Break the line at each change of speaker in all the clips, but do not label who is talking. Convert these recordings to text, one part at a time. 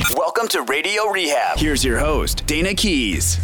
Welcome to Radio Rehab. Here's your host, Dayna Keyes.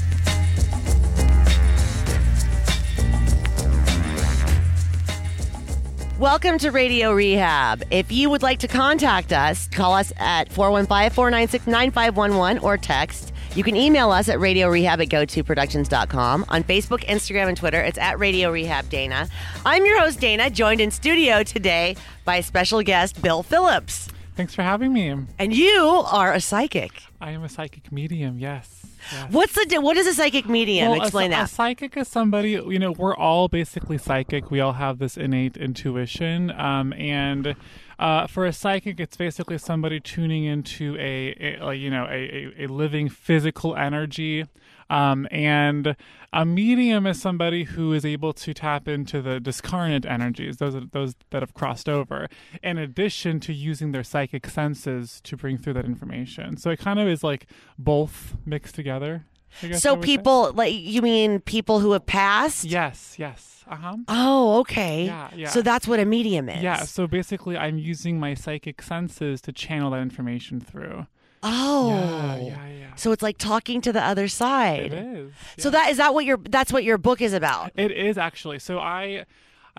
Welcome to Radio Rehab. If you would like to contact us, call us at 415 496 9511 or text. You can email us at radiorehab at gotoproductions.com. On Facebook, Instagram, and Twitter, it's at Radio Rehab Dayna. I'm your host, Dayna, joined in studio today by special guest Bill Philipps.
Thanks for having me.
And you are a psychic.
I am a psychic medium, yes. yes.
What's the what is a psychic medium?
Well, a-
Explain
a,
that.
A psychic is somebody, you know, we're all basically psychic. We all have this innate intuition. Um, and uh, for a psychic, it's basically somebody tuning into a, a like, you know, a, a, a living physical energy. Um, and a medium is somebody who is able to tap into the discarnate energies, those are- those that have crossed over, in addition to using their psychic senses to bring through that information. So it kind of is like both mixed together. I guess I
so
say.
people like you mean people who have passed?
Yes, yes. Uh huh.
Oh, okay.
Yeah, yeah.
So that's what a medium is.
Yeah, so basically, I'm using my psychic senses to channel that information through.
Oh.
Yeah, yeah, yeah.
So it's like talking to the other side.
It is.
So that is that what your that's what your book is about.
It is actually. So I,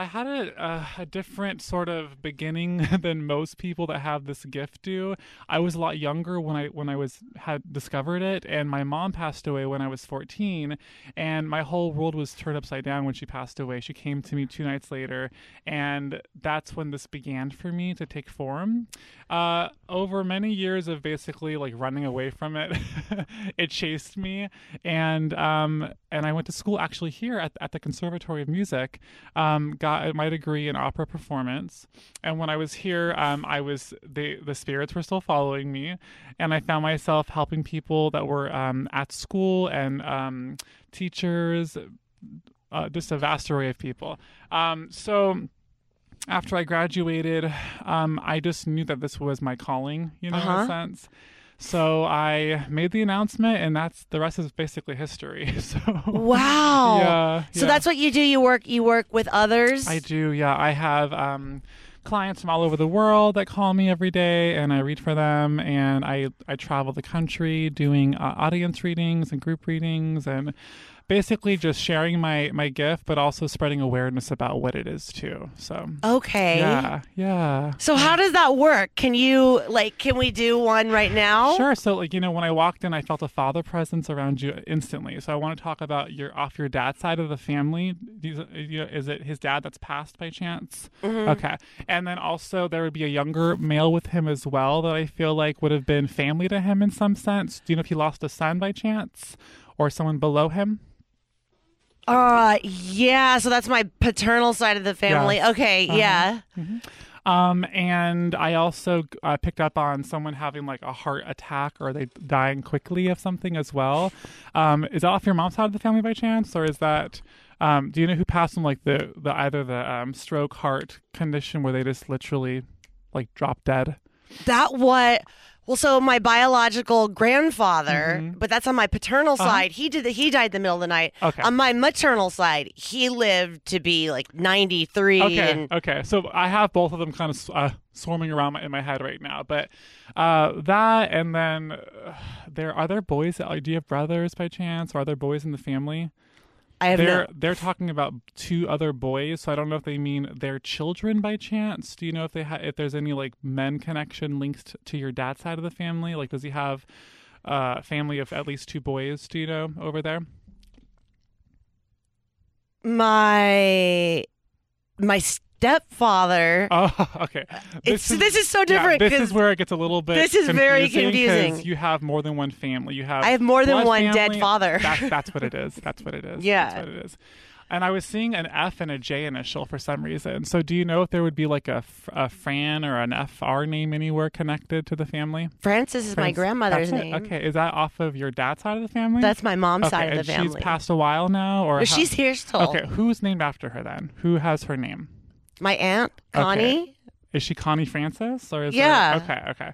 I had a, a different sort of beginning than most people that have this gift do. I was a lot younger when I when I was had discovered it, and my mom passed away when I was 14, and my whole world was turned upside down when she passed away. She came to me two nights later, and that's when this began for me to take form. Uh, over many years of basically like running away from it, it chased me, and um, and I went to school actually here at, at the Conservatory of Music. Um, got my degree in opera performance, and when I was here, um, I was the the spirits were still following me, and I found myself helping people that were um, at school and um, teachers, uh, just a vast array of people. Um, so after I graduated, um, I just knew that this was my calling, you know, in
Uh-huh.
a sense. So I made the announcement, and that's the rest is basically history. So
Wow.
Yeah,
So
yeah.
that's what you do. You work you work with others.
I do. Yeah, I have um, clients from all over the world that call me every day, and I read for them. And I I travel the country doing uh, audience readings and group readings, and basically just sharing my my gift, but also spreading awareness about what it is too. So
Okay.
yeah, yeah.
So how does that work? Can you like can we do one right now?
Sure. So, like you know, when I walked in, I felt a father presence around you instantly. So, I want to talk about your off your dad's side of the family. Is it his dad that's passed by chance? Mm-hmm. Okay. And then also there would be a younger male with him as well that I feel like would have been family to him in some sense. Do you know if he lost a son by chance or someone below him?
Uh yeah, so that's my paternal side of the family.
Yes.
Okay,
Uh-huh.
yeah.
Um, and I also uh, picked up on someone having like a heart attack or they dying quickly of something as well. Um, is that off your mom's side of the family by chance, or is that? Um, do you know who passed from like the the either the um, stroke heart condition where they just literally like drop dead?
That what well so my biological grandfather,
Mm-hmm.
but that's on my paternal side. He did the, he died in the middle of the night.
Uh-huh. Okay.
On my maternal side, he lived to be like 93
Okay,
and
okay. So I have both of them kind of uh, swarming around my, in my head right now, but uh, that and then uh, there are there boys. uh, Do you have brothers by chance, or are there boys in the family?
I have
they're
no,
they're talking about two other boys, so I don't know if they mean their children by chance. Do you know if they ha- if there's any like men connection linked to your dad's side of the family? Like, does he have uh, family of at least two boys? Do you know over there?
my my stepfather.
Oh, okay.
it's this is so
yeah,
different
this is where it gets a little bit.
this is very confusing.
You have more than one family. You have.
I have more than one dead father.
That's that's what it is. That's what it is.
Yeah.
That's what it is. And I was seeing an F and a J initial for some reason. So, do you know if there would be like a Fran or an FR name anywhere connected to the family?
Francis is my grandmother's name.
Okay, is that off of your dad's side of the family?
That's my mom's
okay,
side of the family.
She's passed a while now, or
No,
how-
she's here still.
Okay, who's named after her then? Who has her name?
My aunt
Okay.
Connie.
Is she Connie Francis or is
Yeah.
There, okay, okay.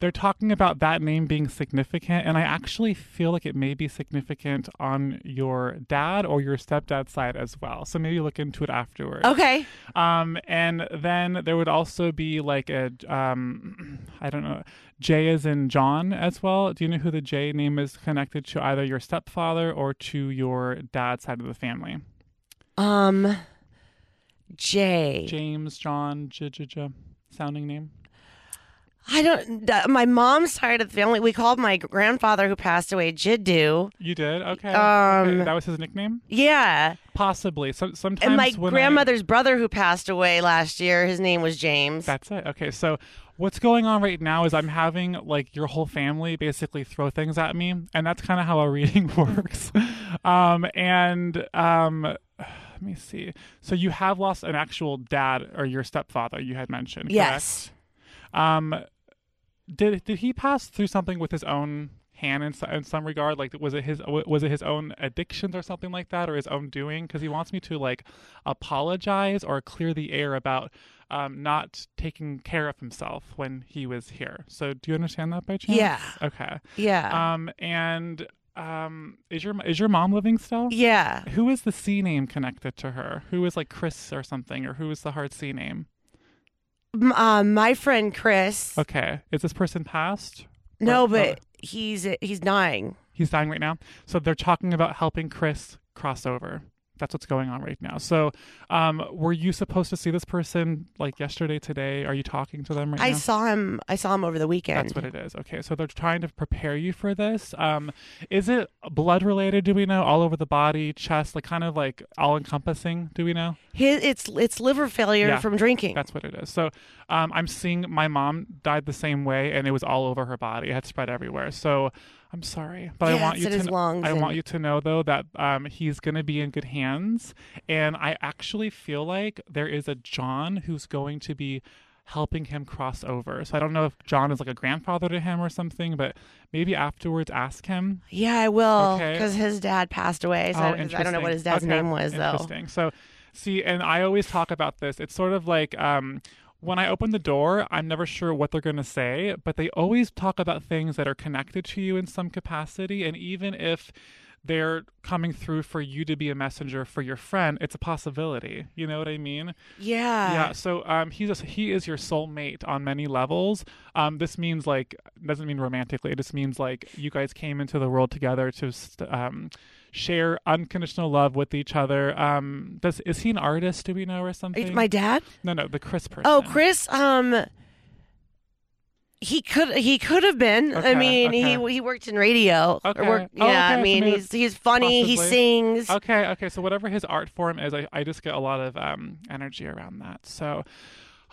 they're talking about that name being significant, and I actually feel like it may be significant on your dad or your stepdad's side as well. So maybe look into it afterwards.
Okay.
Um, and then there would also be like a, um, I don't know, J is in John as well. Do you know who the J name is connected to either your stepfather or to your dad's side of the family?
Um, J.
James, John, J, J, J, sounding name.
I don't. th- My mom's side of the family, we called my grandfather who passed away Jiddu.
You did? Okay.
Um,
okay. That was his nickname?
Yeah,
Possibly. So, sometimes
and my
when I-
grandmother's brother who passed away last year, his name was James.
That's it. Okay, so what's going on right now is I'm having like your whole family basically throw things at me, and that's kind of how a reading works. um, and um, let me see. So you have lost an actual dad or your stepfather. You had mentioned.
yes.
correct? Um, did did he pass through something with his own hand in, in some regard? Like, was it his was it his own addictions or something like that, or his own doing? Because he wants me to like apologize or clear the air about um, not taking care of himself when he was here. So, do you understand that by chance?
Yeah.
Okay.
Yeah.
Um, and um, is your is your mom living still?
yeah.
Who is the C name connected to her? Who is like Chris or something, or who is the hard C name?
Um, my friend Chris.
Okay, is this person passed?
No,
Or-
but
oh,
he's he's dying.
he's dying right now. So they're talking about helping Chris cross over. That's what's going on right now. So, um, were you supposed to see this person like yesterday, today? Are you talking to them right
I
now?
saw him. I saw him over the weekend.
That's what it is. Okay, so they're trying to prepare you for this. Um, is it blood related? Do we know all over the body, chest, like kind of like all encompassing? Do we know?
His it's it's liver failure
Yeah,
from drinking.
That's what it is. So um, I'm seeing my mom died the same way, and it was all over her body. It had spread everywhere. So I'm sorry, but I want you to. kn- I
and-
want you to know though that um, he's going to be in good hands, and I actually feel like there is a John who's going to be helping him cross over. So I don't know if John is like a grandfather to him or something, but maybe afterwards ask him
yeah, I will
Okay.
because his dad passed away. So
oh,
I don't know what his dad's
Okay,
name was though.
Interesting. So, see, and I always talk about this. It's sort of like um, when I open the door, I'm never sure what they're going to say, but they always talk about things that are connected to you in some capacity. And even if they're coming through for you to be a messenger for your friend, it's a possibility. You know what I mean?
Yeah.
yeah so um he's a, he is your soulmate on many levels um this means like doesn't mean romantically it just means like you guys came into the world together to st- um share unconditional love with each other um does is he an artist do we know or something
My dad?
no no the chris person
Oh, Chris. Um, he could he could have been. I mean,
okay.
he he worked in radio. or
Okay.
worked-
Oh,
yeah,
okay,
I mean,
maybe
he's he's funny. He sings.
okay okay so whatever his art form is i, I just get a lot of um energy around that so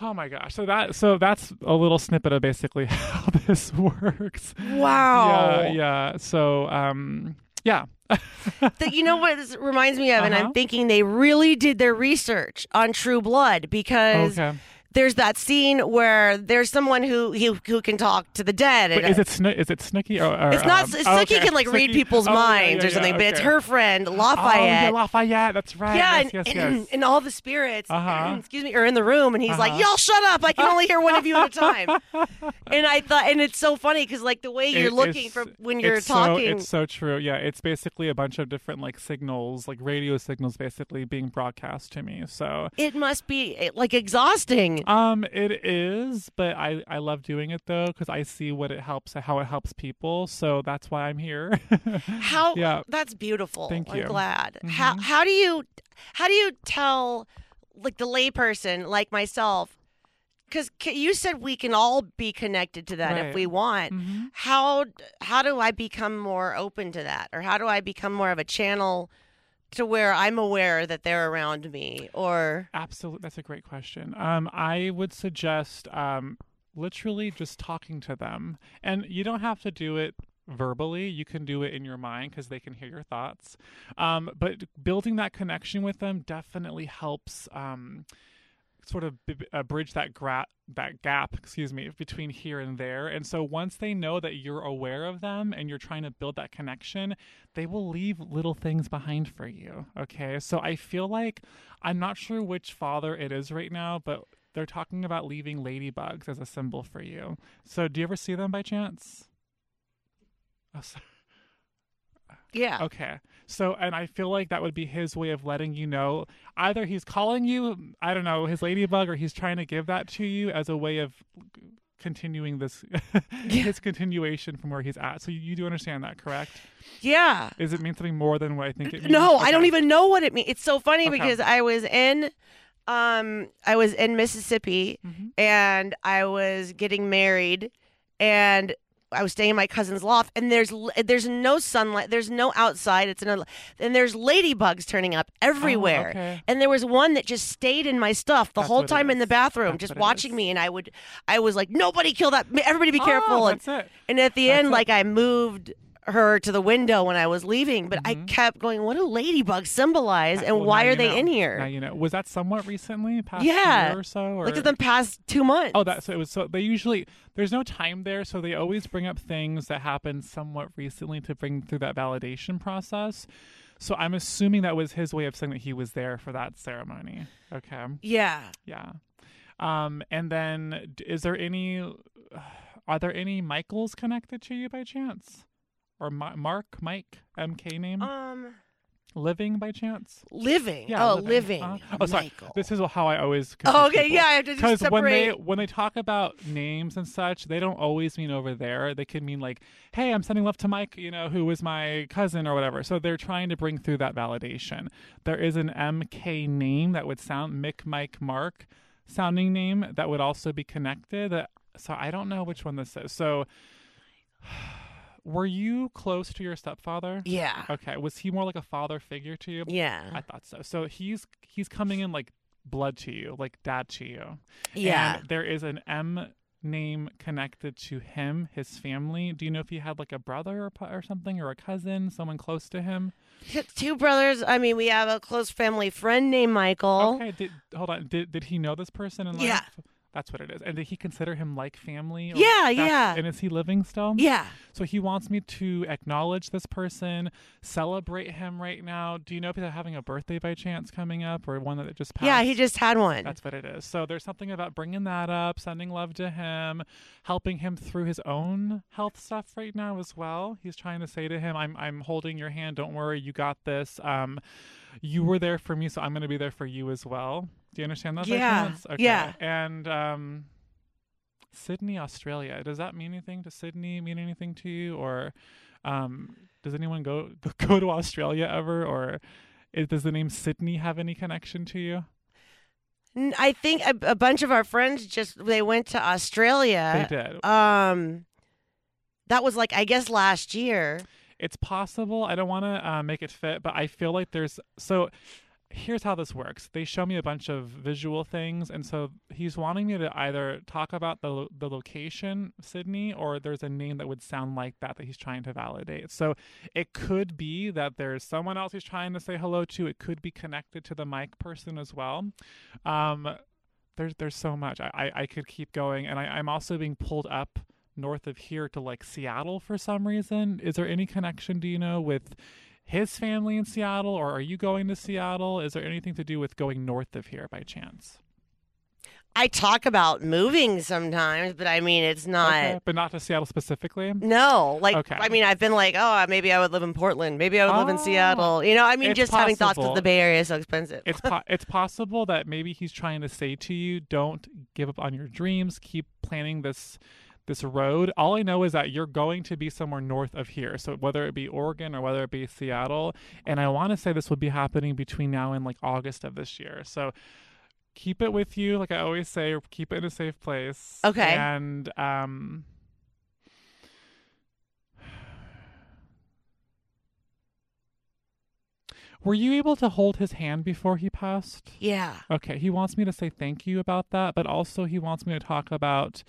Oh my gosh! So that so that's a little snippet of basically how this works.
Wow.
Yeah, yeah. So, um, yeah.
That- you know what this reminds me of, and
Uh-huh.
I'm thinking they really did their research on True Blood because
okay.
There's that scene where there's someone who who, who can talk to the dead.
Wait,
and-
is it Sno- is it Snooky or, or
It's not.
um, oh, okay.
can like read people's
oh,
minds
yeah,
or something,
yeah,
but it's her friend
Oh, yeah,
Lafayette.
Lafayette. That's right.
Yeah,
yes, yes,
and,
yes.
and all the spirits,
Uh-huh.
excuse me, are in the room, and he's like,
Uh-huh.
"Y'all shut up! I can only hear one of you at a time." and I thought, and it's so funny because like the way you're
It
looking for when you're
it's So,
talking,
it's so true. Yeah, it's basically a bunch of different like signals, like radio signals, basically being broadcast to me. So,
it must be eh, like exhausting.
Um, it is, but I I love doing it though because I see what it helps, how it helps people. So that's why I'm here.
How
yeah.
that's beautiful.
Thank
I'm
you.
glad. How how do you how do you tell like the layperson like myself? Because you said we can all be connected to that if we want.
Mhm.
How how do I become more open to that, or how do I become more of a channel to where I'm aware that they're around me? Or
Absolutely, that's a great question. Um, I would suggest um, literally just talking to them, and you don't have to do it verbally. You can do it in your mind because they can hear your thoughts. Um, but building that connection with them definitely helps. Um, sort of b- uh, bridge that gra- that gap, excuse me, between here and there. And so once they know that you're aware of them and you're trying to build that connection, they will leave little things behind for you. Okay? So I feel like I'm not sure which father it is right now, but they're talking about leaving ladybugs as a symbol for you. So, do you ever see them by chance? Oh, sorry.
Yeah.
Okay. So, and I feel like that would be his way of letting you know either he's calling you, I don't know, his ladybug, or he's trying to give that to you as a way of continuing this, his continuation from where he's at. So, you, you do understand that, correct?
Yeah.
Does it mean something more than what I think it means?
No, I don't even know what it means. It's so funny
Okay.
because I was in um I was in Mississippi
Mhm.
and I was getting married and I was staying in my cousin's loft and there's there's no sunlight, there's no outside, it's and there's ladybugs turning up everywhere.
Oh, okay.
And there was one that just stayed in my stuff the
That's
whole time in the bathroom
That's
just watching me and I would I was like nobody kill that everybody be
Oh,
careful and
it.
and at the
That's
end,
it.
like I moved her to the window when I was leaving, but I
Mhm.
kept going, "What do ladybugs symbolize, and
Well,
why are they
know.
in
Now
here?"
you know. Was that somewhat recently, past
Yeah.
year or so? Or?
Like in the past two months.
Oh, that so it was. So they usually there's no time there, so they always bring up things that happened somewhat recently to bring through that validation process. So I'm assuming that was his way of saying that he was there for that ceremony. Okay,
yeah.
yeah. Um, and then is there any? Are there any Michaels connected to you by chance, or Ma- Mark, Mike, MK name,
Um,
living by chance?
living.
Yeah,
oh, living.
Uh-huh. Oh, sorry.
Michael.
This is how I always.
Oh, okay.
people.
Yeah, I have to
Because when they when they talk about names and such, they don't always mean over there. They could mean like, "Hey, I'm sending love to Mike," you know, who was my cousin or whatever. So they're trying to bring through that validation. There is an MK name that would sound Mick, Mike, Mark sounding name that would also be connected. Uh, So I don't know which one this is. So. Were you close to your stepfather?
yeah.
Okay. Was he more like a father figure to you?
Yeah.
I thought so. So he's he's coming in like blood to you, like dad to you.
yeah.
And there is an M name connected to him, his family. Do you know if he had like a brother or, or something, or a cousin, someone close to him?
Two brothers. I mean, we have a close family friend named Michael.
Okay. Did hold on. Did did he know this person in life?
Yeah.
That's what it is. And did he consider him like family? or-
Yeah, yeah.
And is he living still?
Yeah.
So he wants me to acknowledge this person, celebrate him right now. Do you know if he's having a birthday by chance coming up, or one that just passed?
Yeah. He just had one.
That's what it is. So there's something about bringing that up, sending love to him, helping him through his own health stuff right now as well. He's trying to say to him, "I'm I'm holding your hand. Don't worry, you got this. Um, you were there for me, so I'm going to be there for you as well." Do you understand by
Yeah?
Okay.
yeah.
And um, Sydney, Australia. Does that mean anything? Does Sydney mean anything to you, or um, does anyone go go to Australia ever, or? Is, does the name Sydney have any connection to you?
I think a, a bunch of our friends just they went to Australia.
They did.
Um, that was like I guess last year.
It's possible. I don't want to uh, make it fit, but I feel like there's so. Here's how this works. They show me a bunch of visual things, and so he's wanting me to either talk about the the location, Sydney, or there's a name that would sound like that that he's trying to validate. So it could be that there's someone else he's trying to say hello to. It could be connected to the mic person as well. Um, there's there's so much. I, I, I could keep going, and I, I'm also being pulled up north of here to like Seattle for some reason. Is there any connection, do you know, with his family in Seattle, or are you going to Seattle? Is there anything to do with going north of here by chance?
I talk about moving sometimes, but I mean it's not.
Okay, but not to Seattle specifically.
No, like
Okay.
I mean, I've been like, oh, maybe I would live in Portland. Maybe I would live in
Oh.
Seattle. You know, I mean, just having thoughts
possible.
because the Bay Area is so expensive.
It's po- it's possible that maybe he's trying to say to you, don't give up on your dreams. Keep planning this this road. All I know is that you're going to be somewhere north of here. So whether it be Oregon or whether it be Seattle, and I want to say this would be happening between now and like August of this year. So keep it with you, like I always say, keep it in a safe place.
Okay.
And um. Were you able to hold his hand before he passed?
yeah.
Okay, he wants me to say thank you about that, but also he wants me to talk about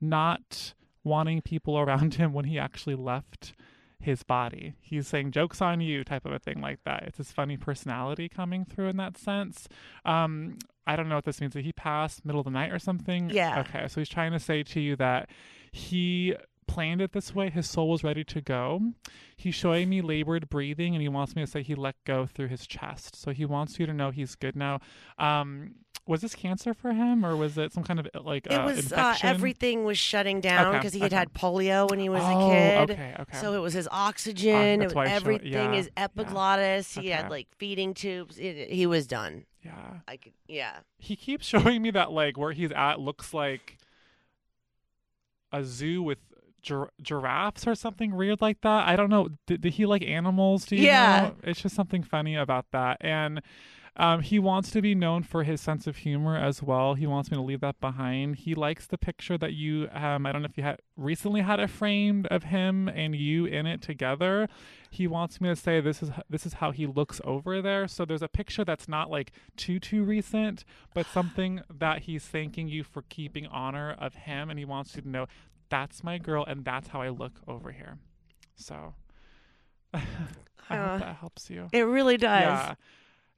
not wanting people around him when he actually left his body. He's saying jokes on you type of a thing like that. It's his funny personality coming through in that sense. Um I don't know what this means. Did he pass middle of the night or something?
Yeah.
Okay, so he's trying to say to you that he planned it this way. His soul was ready to go. He's showing me labored breathing, and he wants me to say he let go through his chest. So he wants you to know he's good now. Um, was this cancer for him or was it some kind of like
It
uh,
was uh, everything was shutting down
Okay,
because he had
okay.
had polio when he was
oh,
a kid.
Okay, okay.
So it was his oxygen, it
that's
was
I showed-
everything,
yeah,
his
yeah.
epiglottis. He had like feeding tubes. It, he was done.
yeah.
I could, yeah.
He keeps showing me that like where he's at looks like a zoo with gir- giraffes or something weird like that. I don't know. Did, did he like animals? Do you
Yeah.
know? It's just something funny about that. And um, he wants to be known for his sense of humor as well. He wants me to leave that behind. He likes the picture that you, um, I don't know if you had recently had it framed of him and you in it together. He wants me to say this is this is how he looks over there. So there's a picture that's not like too too recent, but something that he's thanking you for keeping honor of him, and he wants you to know that's my girl and that's how I look over here. So I
Uh,
hope that helps you.
It really does.
Yeah.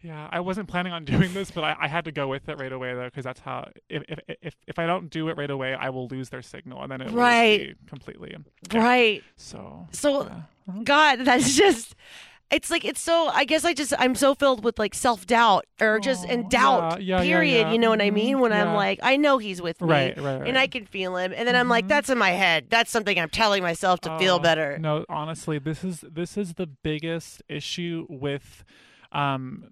Yeah, I wasn't planning on doing this, but I, I had to go with it right away though, because that's how. If, if if if I don't do it right away, I will lose their signal, and then it will
Right.
be completely. Yeah.
Right.
So.
So,
yeah.
God, that's just. It's like it's so. I guess I just I'm so filled with like self doubt or just in doubt.
yeah,
period. You know what I
Mhm,
mean? When I'm like, I know he's with me,
Right, right,
and I can feel him, and then I'm like, that's in my head. That's something I'm telling myself to feel
Oh,
better.
No, honestly, this is this is the biggest issue with um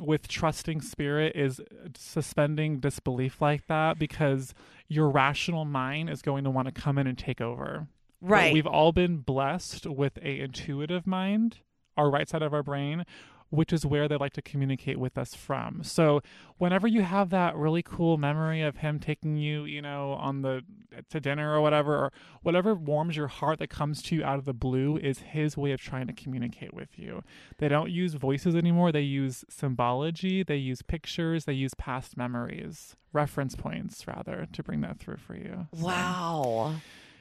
with trusting spirit is uh, suspending disbelief like that because your rational mind is going to want to come in and take over. But
Right.
we've all been blessed with a intuitive mind, our right side of our brain, which is where they like to communicate with us from. So whenever you have that really cool memory of him taking you, you know, on the to dinner or whatever, or whatever warms your heart that comes to you out of the blue is his way of trying to communicate with you. They don't use voices anymore. They use symbology, they use pictures, they use past memories, reference points rather, to bring that through for you. So,
Wow.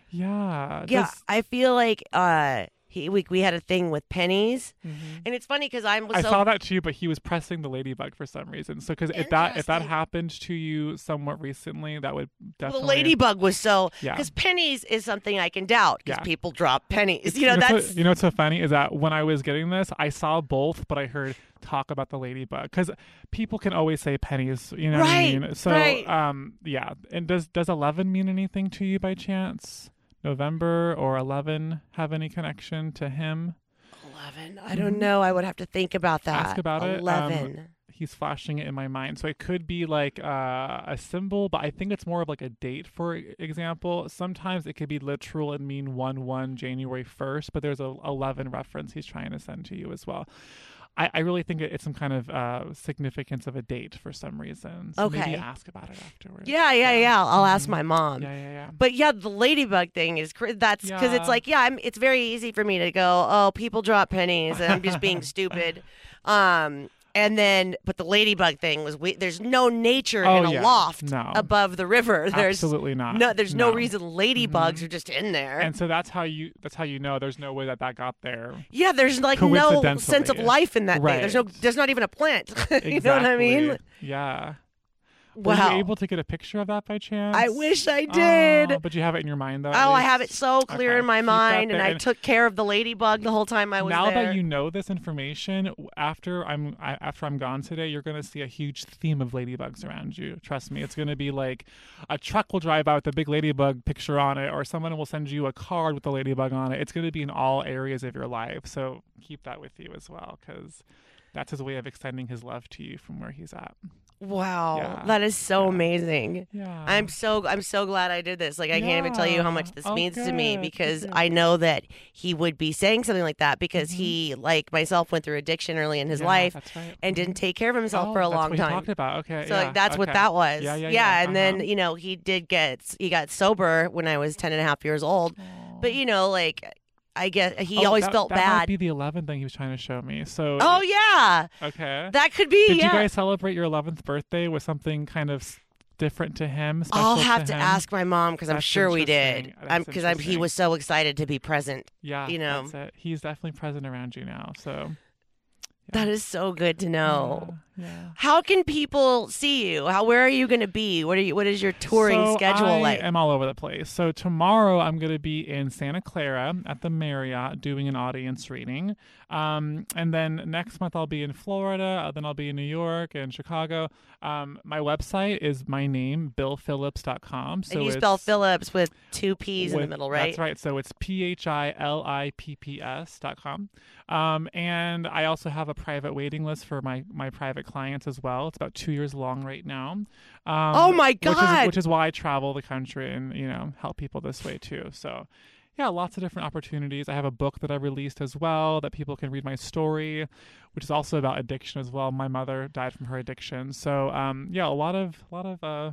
Yeah.
Yeah, I feel like uh he we, we had a thing with pennies,
Mhm.
and it's funny because I'm
I saw that too, but he was pressing the ladybug for some reason. So, because if that if that happened to you somewhat recently, that would definitely the
ladybug was so
Yeah.
because pennies is something I can doubt because
Yeah.
people drop pennies. You know
what's so-
that's
you know what's so funny is that when I was getting this, I saw both, but I heard talk about the ladybug because people can always say pennies. You know
Right,
what I mean? So,
right.
um, yeah. And does does eleven mean anything to you by chance? November or eleven have any connection to him?
eleven. I don't know. I would have to think about that.
Ask about it. Um,
Eleven.
he's flashing it in my mind. So it could be like uh, a symbol, but I think it's more of like a date, for example. Sometimes it could be literal and mean 1 1 January 1st, but there's a 11 reference he's trying to send to you as well. I, I really think it's some kind of uh, significance of a date for some reason. So
Okay.
maybe ask about it afterwards.
yeah, yeah, yeah. I'll ask
Mhm.
my mom.
Yeah, yeah, yeah.
But yeah, the ladybug thing is cr- that's because it's like yeah, I'm, it's very easy for me to go, oh, people drop pennies, and I'm just being stupid. Um, and then, but the ladybug thing was we, there's no nature
Oh,
in a
yeah.
loft
No.
above the river. There's
Absolutely not.
no, there's no,
No.
reason ladybugs
Mhm.
are just in there.
And so that's how you that's how you know there's no way that that got there.
yeah, there's like no sense of life in that thing. There's no, there's not even a plant. you know what I mean?
Yeah. Were
Wow.
you able to get a picture of that by chance?
I wish I oh, did.
Oh, but you have it in your mind though.
Oh, I have it so clear
Okay,
in my
keep
mind, and. I took care of the ladybug the whole time I was
now
there.
that you know this information, after I'm I, after I'm gone today, you're gonna see a huge theme of ladybugs around you. Trust me, it's gonna be like a truck will drive out with a big ladybug picture on it, or someone will send you a card with a ladybug on it. It's gonna be in all areas of your life. So keep that with you as well, because that's his way of extending his love to you from where he's at.
Wow,
Yeah,
that is so
yeah.
amazing.
Yeah.
I'm so I'm so glad I did this. Like I can't even tell you how much this
Oh,
means to me because
good.
I know that he would be saying something like that because
Mhm.
he, like myself, went through addiction early in his
Yeah,
life
right.
and didn't
Mhm.
take care of himself
Oh,
for a
that's
long
what
time.
talked about. Okay.
So
yeah,
like, that's what that was.
Yeah, yeah, yeah.
and then
uh-huh.
you know he did get he got sober when I was 10 and a half years old. But you know like I guess uh, he
Oh,
always
that-
felt
that Might be the 11th thing he was trying to show me. So.
oh yeah,
Okay.
that could be
Did
yeah.
you guys celebrate your 11th birthday with something kind of different to him?
I'll have to
him?
ask my mom because I'm sure we did.
interesting.
I'm
That's
because he was so excited to be present.
Yeah,
you know.
that's it. He's definitely present around you now. So,
That is so good to know.
Yeah. yeah.
How can people see you? How where are you going to be? What are you what is your touring
so
schedule
I
like?
am all over the place. So tomorrow I'm going to be in Santa Clara at the Marriott doing an audience reading. Um, and then next month I'll be in Florida. Uh, then I'll be in New York and Chicago. Um, my website is my name, billphilipps.com. So
and you spell Philipps with two P's in the middle, right?
That's right. So it's P H I L I P P S dot com. Um, and I also have a private waiting list for my, my private clients as well. It's about two years long right now. Um,
Oh my
Which
God.
is, which is why I travel the country and, you know, help people this way too. So yeah, lots of different opportunities. I have a book that I released as well that people can read my story, which is also about addiction as well. My mother died from her addiction. So um, yeah, a lot of, a lot of, uh,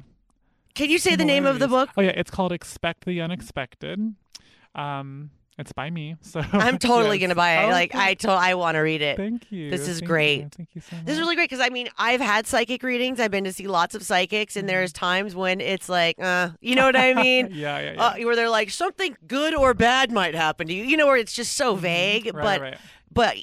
Can you say the name of the book?
Oh yeah, it's called Expect the Unexpected. Um, it's by me, so
I'm totally
yes.
going to buy it.
Oh,
like I to- I want to read it.
Thank you.
This is
Thank
great.
you. Thank you so much.
This is really great because I mean I've had psychic readings. I've been to see lots of psychics, and there's times when it's like, uh, you know what I mean?
yeah, yeah, yeah.
uh, where they're like something good or bad might happen to you. You know where it's just so vague,
Mm-hmm. Right,
but
right.
but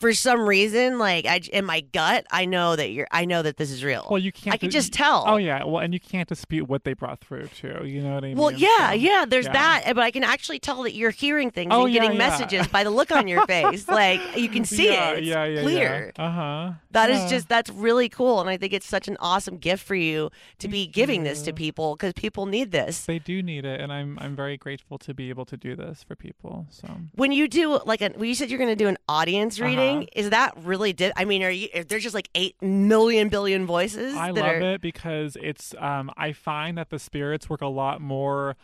for some reason, like I in my gut, I know that you're. I know that this is real.
Well, you can't.
I can just tell.
Oh yeah. Well, and you can't dispute what they brought through too. You know what I mean?
Well, yeah,
So,
yeah. There's
yeah.
that, but I can actually tell that you're hearing things
Oh,
and
yeah,
getting
yeah.
messages by the look on your face. Like you can see it. It's
yeah, yeah,
clear.
Uh huh.
That is just that's really cool, and I think it's such an awesome gift for you to be giving this to people because people need this.
They do need it, and I'm I'm very grateful to be able to do this for people. So
When you do like a, when you said you're going to do an audience reading,
Uh-huh.
Is that really? Di- I mean, are you? Are there just like eight million billion voices?
I love
are,
it because it's um I find that the spirits work a lot more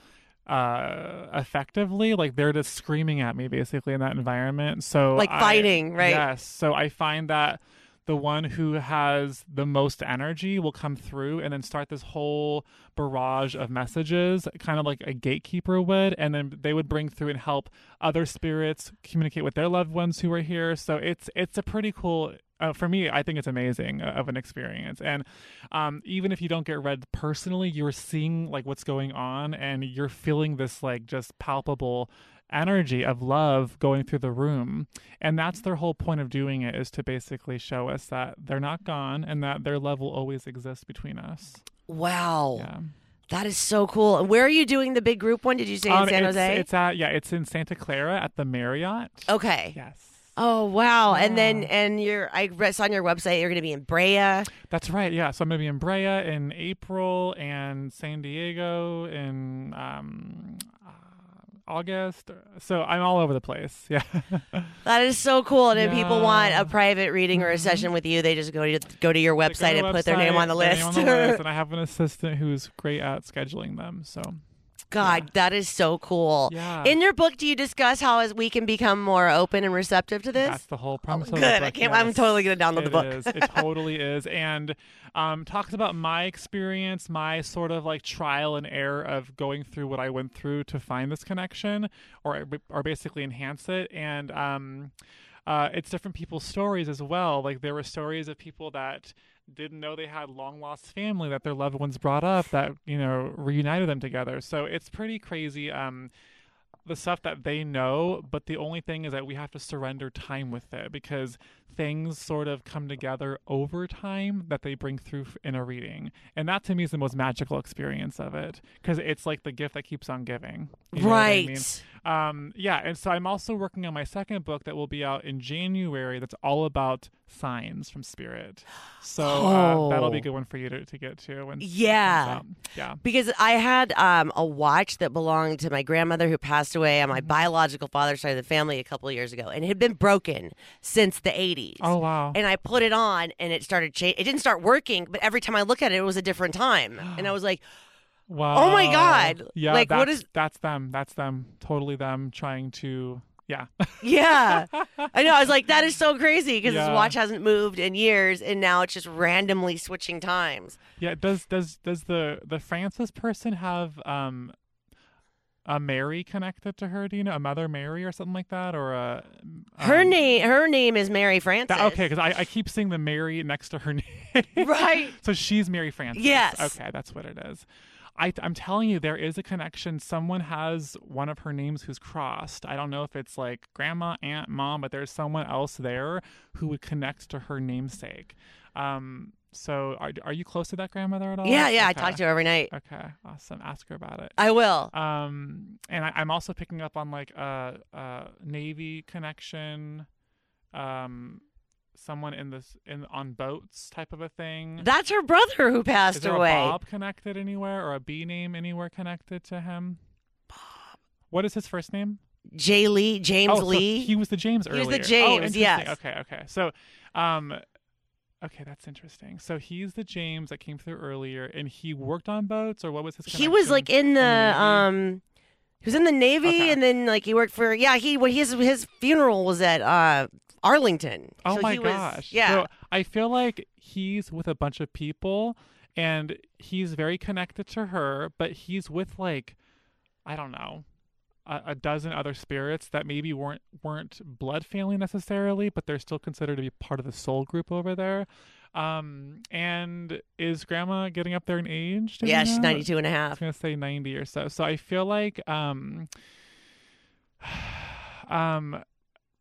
uh effectively like they're just screaming at me basically in that environment so
Like
I-
fighting, right?
yes so i find that the one who has the most energy will come through and then start this whole barrage of messages kind of like a gatekeeper would and then they would bring through and help other spirits communicate with their loved ones who are here so it's it's a pretty cool uh, for me, I think it's amazing uh, of an experience. And um, even if you don't get read personally, you're seeing like what's going on, and you're feeling this like just palpable energy of love going through the room. And that's their whole point of doing it is to basically show us that they're not gone and that their love will always exist between us.
wow,
Yeah.
that is so cool. Where are you doing the big group one? Did you say in
Um,
San
it's,
Jose?
It's at yeah, it's in Santa Clara at the Marriott.
okay.
Yes.
Oh wow! And then and you're I read on your website you're going to be in Brea.
That's right. Yeah. So I'm going to be in Brea in April and San Diego in um, August. So I'm all over the place. Yeah.
That is so cool. And if people want a private reading or a mm-hmm. session with you, they just go to go to your
Go to
website and put their name on the list.
name on the list, and I have an assistant who's great at scheduling them. So
God, that is so cool.
Yeah.
In your book, do you discuss how as we can become more open and receptive to this?
that's the whole premise of
Oh, good. I
book,
can't. I'm totally going to download the
It
book.
is. It totally is. And um, talks about my experience, my sort of like trial and error of going through what I went through to find this connection or, or basically enhance it. And um, uh, it's different people's stories as well. Like there were stories of people that didn't know they had long lost family that their loved ones brought up that, you know, reunited them together. So it's pretty crazy. Um, the stuff that they know, but the only thing is that we have to surrender time with it because things sort of come together over time that they bring through in a reading. And that to me is the most magical experience of it because it's like the gift that keeps on giving. You know what I mean?
right.
Um, yeah, and so I'm also working on my second book that will be out in January. That's all about signs from spirit. So uh, that'll be
Oh.
a good one for you to, to get to. When
Yeah.
yeah.
Because I had um, a watch that belonged to my grandmother who passed away on my
Mm-hmm.
biological father's side of the family a couple of years ago, and it had been broken since the 80s.
Oh wow.
And I put it on, and it started. Cha- it didn't start working, but every time I look at it, it was a different time, and I was like,
Wow.
Oh my God.
Yeah,
Like, what is-
that's them. That's them. Totally them trying to yeah.
"Yeah." I know. I was like, "That is so crazy," because this
Yeah.
watch hasn't moved in years, and now it's just randomly switching times.
yeah, does does does the the Francis person have um a Mary connected to her, do you know? A Mother Mary or something like that or a
Her
um,
name. Her name is Mary Frances.
that- okay, cuz I, I keep seeing the Mary next to her name.
Right.
So she's Mary Frances.
Yes.
Okay, that's what it is. I, I'm telling you, there is a connection. Someone has one of her names who's crossed. I don't know if it's like grandma, aunt, mom, but there's someone else there who would connect to her namesake. Um, so are, are you close to that grandmother at all?
Yeah, yeah. I
Okay.
talk to her every night.
Okay, awesome. Ask her about it.
I will.
Um, and I, I'm also picking up on like a, a Navy connection, um, someone in this in on boats type of a thing.
That's her brother who passed
there
away.
a Bob connected anywhere or a B name anywhere connected to him? Bob. What is his first name?
Jay Lee, James
oh, so
Lee.
he was the James
He
earlier.
was the
Oh,
James,
interesting.
yes.
Okay, okay. So, um, okay, that's interesting. So he's the James that came through earlier, and he worked on boats, or what was his?
he was like in the,
Navy?
um he was in the navy
Okay.
and then like he worked for yeah he what his his funeral was at uh arlington
Oh
So
my
he was-
gosh.
yeah
So I feel like he's with a bunch of people and he's very connected to her, but he's with like I don't know, a, a dozen other spirits that maybe weren't weren't blood family necessarily, but they're still considered to be part of the soul group over there. Um and is grandma getting up there in age?
Yeah she's
know?
92 and a
I was
half
gonna say ninety or so. So I feel like um um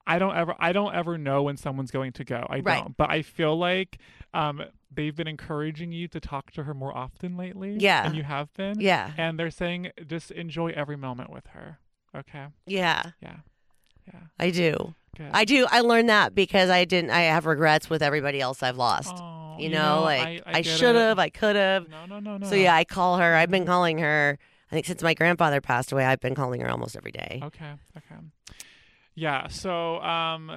I don't ever I don't ever know when someone's going to go. I
Right.
don't. But I feel like um they've been encouraging you to talk to her more often lately.
Yeah.
And you have been.
yeah
And they're saying just enjoy every moment with her. Okay.
yeah
Yeah. Yeah.
i do
Good.
i do i learned that because i didn't i have regrets with everybody else i've lost
Oh,
you, know, like
I,
i,
get
should have i could have
No, no, no, no.
so yeah i call her i've been calling her i think since my grandfather passed away i've been calling her almost every day
Okay. Okay. Yeah. So, um,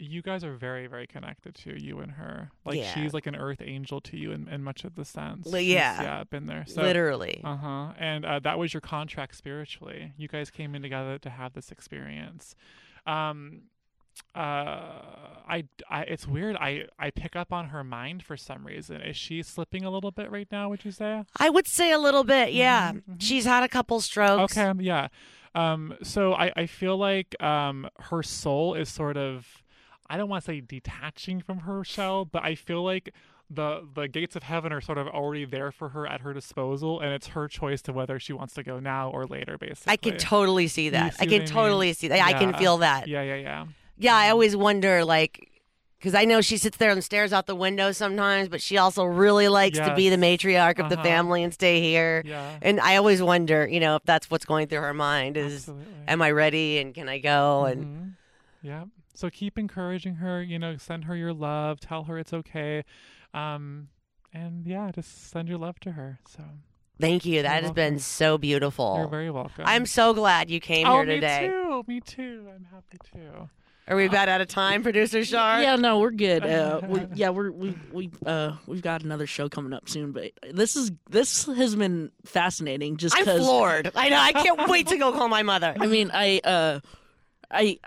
you guys are very, very connected to you and her. Like
Yeah.
she's like an earth angel to you in, in much of the sense.
Li-
She's-
yeah.
Yeah. Been there. So.
literally
Uh huh. And uh, that was your contract spiritually. You guys came in together to have this experience. Um, uh, I, I, it's weird. I, I pick up on her mind for some reason. Is she slipping a little bit right now? Would you say?
i would say a little bit yeah
Mhm, mhm.
she's had a couple strokes
Okay, yeah. Um, so I, I feel like um, her soul is sort of, I don't want to say detaching from her shell, but I feel like the the gates of heaven are sort of already there for her at her disposal, and it's her choice to whether she wants to go now or later. Basically,
I can totally see that.
see
I can
I mean?
totally see that. I can feel that. Yeah,
Yeah, yeah, yeah.
I always wonder, like, because I know she sits there and stares out the window sometimes, but she also really likes to be the matriarch of the
Uh-huh.
family and stay here.
Yeah,
And I always wonder, you know, if that's what's going through her mind is,
absolutely.
am I ready and can I go? And
Mhm. yeah. So keep encouraging her. You know, send her your love. Tell her it's okay. Um, and yeah, just send your love to her. So
thank you. That has
welcome.
been so beautiful.
you're very welcome.
I'm so glad you came
oh,
here today.
me too. Me too. I'm happy too.
Are we about out of time, producer Shar?
Yeah, no, we're good. Uh, we, yeah, we're we we uh we've got another show coming up soon, but this is this has been fascinating. Just
I'm floored. I know. I can't wait to go call my mother.
I mean, I uh, I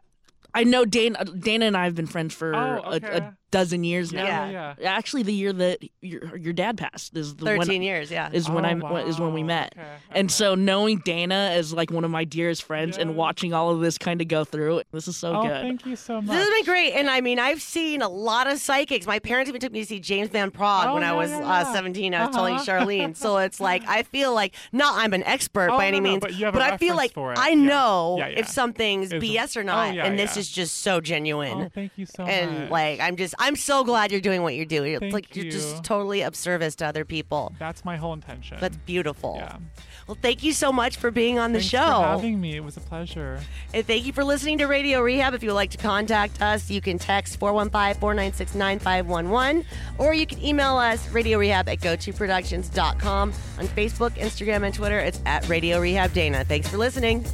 I know Dayna Dayna and I have been friends for
Oh,
a,
okay.
a dozen years now.
Yeah,
Yeah.
yeah.
Actually, the year that your your dad passed is the
13
when,
years, yeah.
is when
Oh,
I is when we met.
Okay,
And
okay.
so knowing Dayna as like one of my dearest friends
Yeah.
and watching all of this kind of go through, this is so
oh,
good.
thank you so much.
This has been great, and I mean, I've seen a lot of psychics. My parents even took me to see James Van Praagh
Oh,
when I was
yeah,
Uh, 17. I was telling
Uh-huh.
Charlene, so it's like I feel like not I'm an expert
Oh,
by any
no, no,
means,
but you have a
I feel like
for it.
I know
Yeah, yeah.
if something's
Is-
BS or
oh,
not,
yeah,
and this
yeah.
is just so genuine.
Oh, thank you so
and
much.
like I'm just I'm so glad you're doing what you're doing. It's
Thank
like you're
you.
just totally of service to other people.
that's my whole intention.
That's beautiful.
yeah.
Well, thank you so much for being on the show.
Thanks
show.
for having me. It was a pleasure.
And thank you for listening to Radio Rehab. If you would like to contact us, you can text 415 496 9511 or you can email us radiorehab at gotoproductions.com. On Facebook, Instagram, and Twitter, it's at Radio Rehab Dayna. Thanks for listening.